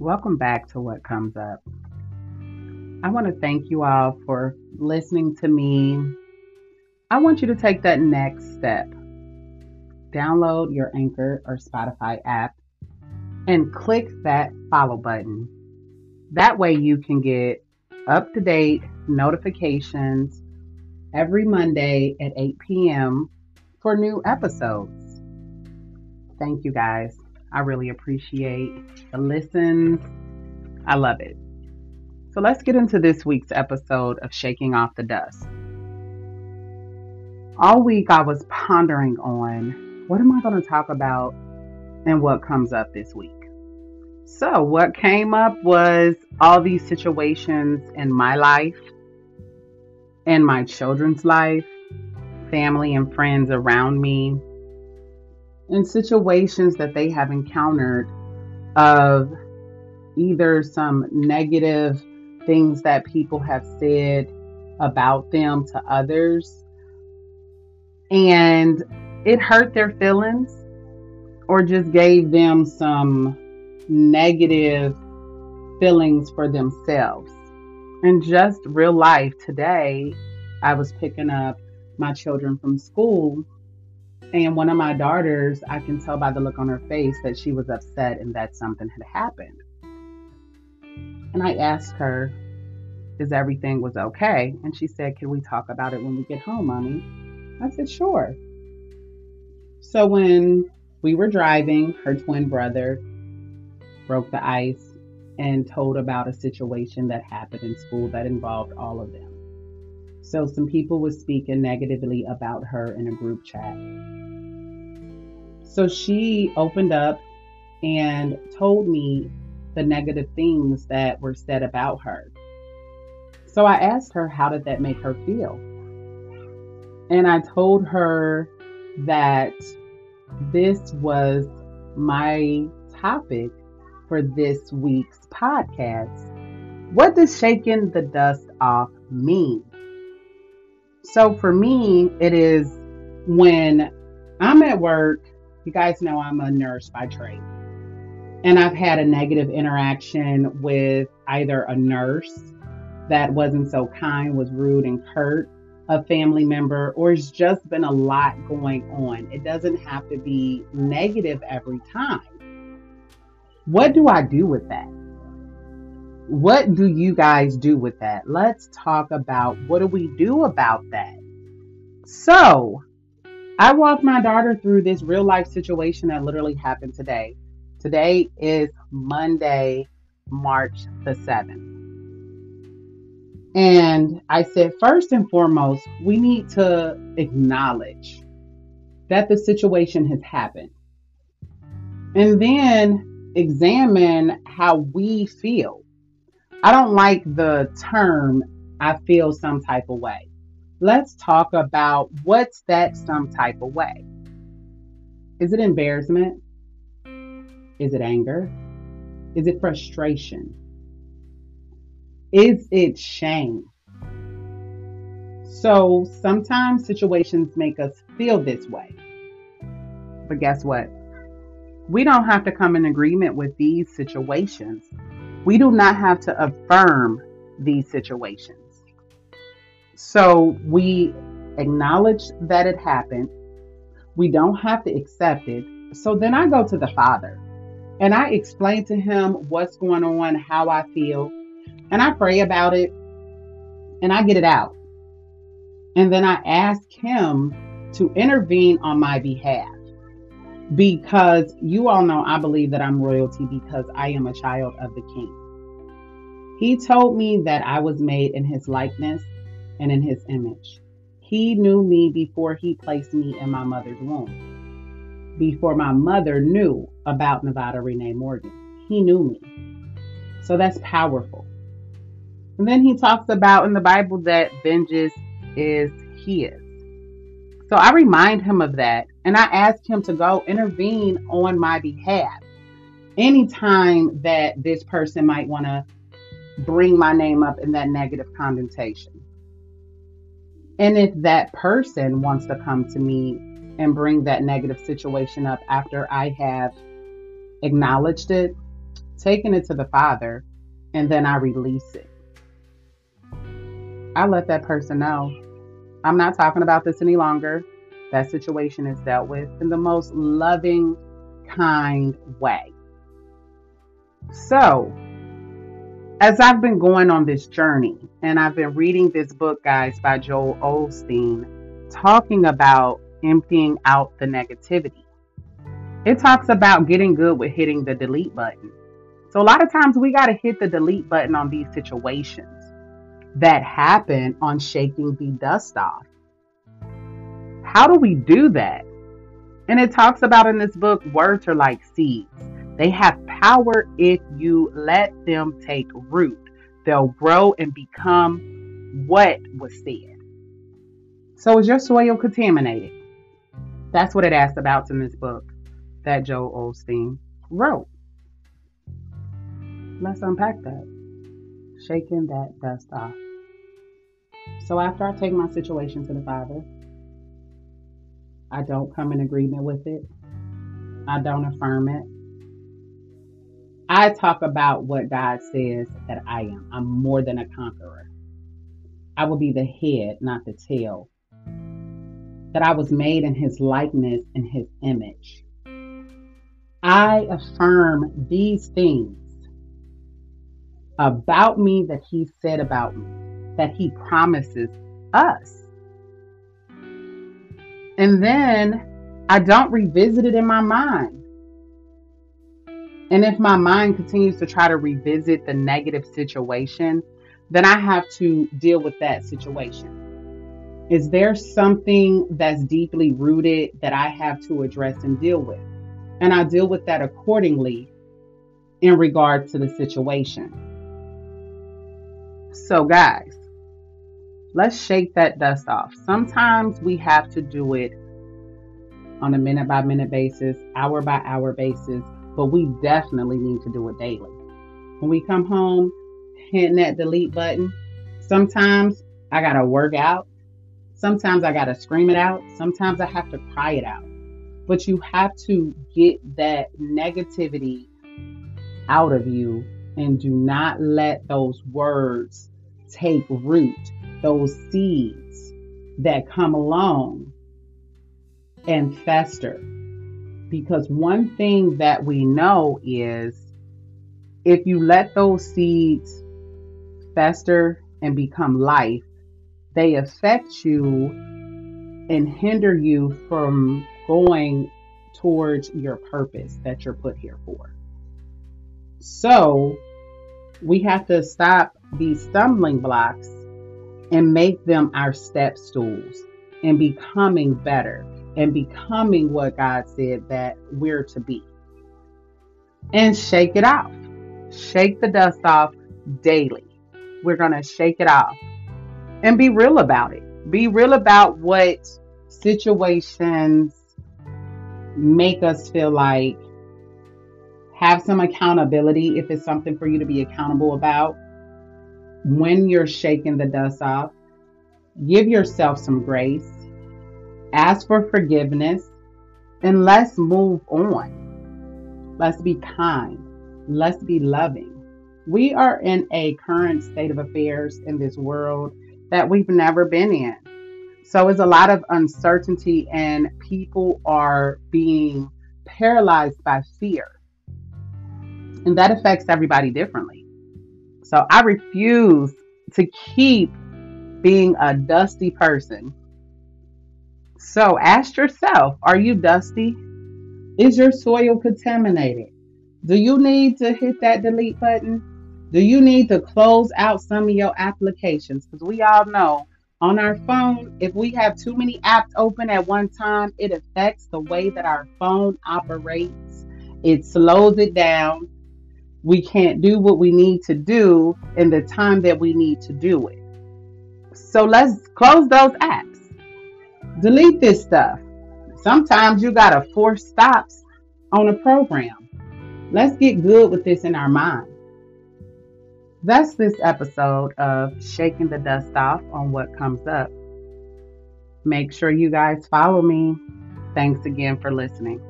Welcome back to What Comes Up. I want to thank you all for listening to me. I want you to take that next step. Download your Anchor or Spotify app and click that follow button. That way you can get up to date notifications every Monday at 8 p.m. for new episodes. Thank you guys. I really appreciate the listens. I love it. So let's get into this week's episode of Shaking Off the Dust. All week I was pondering on what am I going to talk about and what comes up this week. So, what came up was all these situations in my life, in my children's life, family and friends around me, in situations that they have encountered of either some negative things that people have said about them to others and it hurt their feelings or just gave them some negative feelings for themselves. And just real life today, I was picking up my children from school and one of my daughters, I can tell by the look on her face that she was upset and that something had happened. And I asked her, is everything was okay? And she said, can we talk about it when we get home, mommy? I said, sure. So when we were driving, her twin brother broke the ice and told about a situation that happened in school that involved all of them. So some people were speaking negatively about her in a group chat. So she opened up and told me the negative things that were said about her. So I asked her, how did that make her feel? And I told her that this was my topic for this week's podcast. What does shaking the dust off mean? So for me, it is when I'm at work, you guys know I'm a nurse by trade. And I've had a negative interaction with either a nurse that wasn't so kind, was rude and hurt a family member, or it's just been a lot going on. It doesn't have to be negative every time. What do I do with that? What do you guys do with that? Let's talk about what do we do about that. So, I walked my daughter through this real life situation that literally happened today. Today is Monday, March the 7th. And I said, first and foremost, we need to acknowledge that the situation has happened. And then examine how we feel. I don't like the term, I feel some type of way. Let's talk about what's that some type of way. Is it embarrassment? Is it anger? Is it frustration? Is it shame? So sometimes situations make us feel this way. But guess what? We don't have to come in agreement with these situations we do not have to affirm these situations. So we acknowledge that it happened. We don't have to accept it. So then I go to the Father and I explain to him what's going on, how I feel, and I pray about it and I get it out. And then I ask him to intervene on my behalf because you all know I believe that I'm royalty because I am a child of the King. He told me that I was made in his likeness and in his image. He knew me before he placed me in my mother's womb. Before my mother knew about Nevada Renee Morgan, he knew me. So that's powerful. And then he talks about in the Bible that vengeance is his. So I remind him of that and I ask him to go intervene on my behalf anytime that this person might want to bring my name up in that negative connotation. And if that person wants to come to me and bring that negative situation up after I have acknowledged it, taken it to the Father, and then I release it. I let that person know I'm not talking about this any longer. That situation is dealt with in the most loving, kind way. So, as I've been going on this journey and I've been reading this book, guys, by Joel Osteen, talking about emptying out the negativity, it talks about getting good with hitting the delete button. So, a lot of times we got to hit the delete button on these situations that happen on shaking the dust off. How do we do that? And it talks about in this book, words are like seeds. They have power if you let them take root. They'll grow and become what was said. So is your soil contaminated? That's what it asks about in this book that Joe Osteen wrote. Let's unpack that. Shaking that dust off. So after I take my situation to the Father, I don't come in agreement with it. I don't affirm it. I talk about what God says that I am. I'm more than a conqueror. I will be the head, not the tail. That I was made in his likeness and his image. I affirm these things about me that he said about me, that he promises us. And then I don't revisit it in my mind. And if my mind continues to try to revisit the negative situation, then I have to deal with that situation. Is there something that's deeply rooted that I have to address and deal with? And I deal with that accordingly in regard to the situation. So, guys, let's shake that dust off. Sometimes we have to do it on a minute by minute basis, hour by hour basis, but we definitely need to do it daily. When we come home, hitting that delete button, sometimes I got to work out. Sometimes I got to scream it out. Sometimes I have to cry it out. But you have to get that negativity out of you and do not let those words take root, those seeds that come along and fester because one thing that we know is if you let those seeds fester and become life, they affect you and hinder you from going towards your purpose that you're put here for. So, we have to stop these stumbling blocks and make them our step stools in becoming better and becoming what God said that we're to be. And shake it off. Shake the dust off daily. We're going to shake it off and be real about it. Be real about what situations make us feel like have some accountability if it's something for you to be accountable about. When you're shaking the dust off, give yourself some grace ask for forgiveness, and let's move on. Let's be kind. Let's be loving. We are in a current state of affairs in this world that we've never been in. So it's a lot of uncertainty, and people are being paralyzed by fear. And that affects everybody differently. So I refuse to keep being a dusty person so ask yourself are you dusty? Is your soil contaminated? Do you need to hit that delete button? Do you need to close out some of your applications? Because we all know on our phone, if we have too many apps open at one time, it affects the way that our phone operates. It slows it down. We can't do what we need to do in the time that we need to do it. So let's close those apps delete this stuff. Sometimes you got to force stops on a program. Let's get good with this in our mind. That's this episode of Shaking the Dust Off on What Comes Up. Make sure you guys follow me. Thanks again for listening.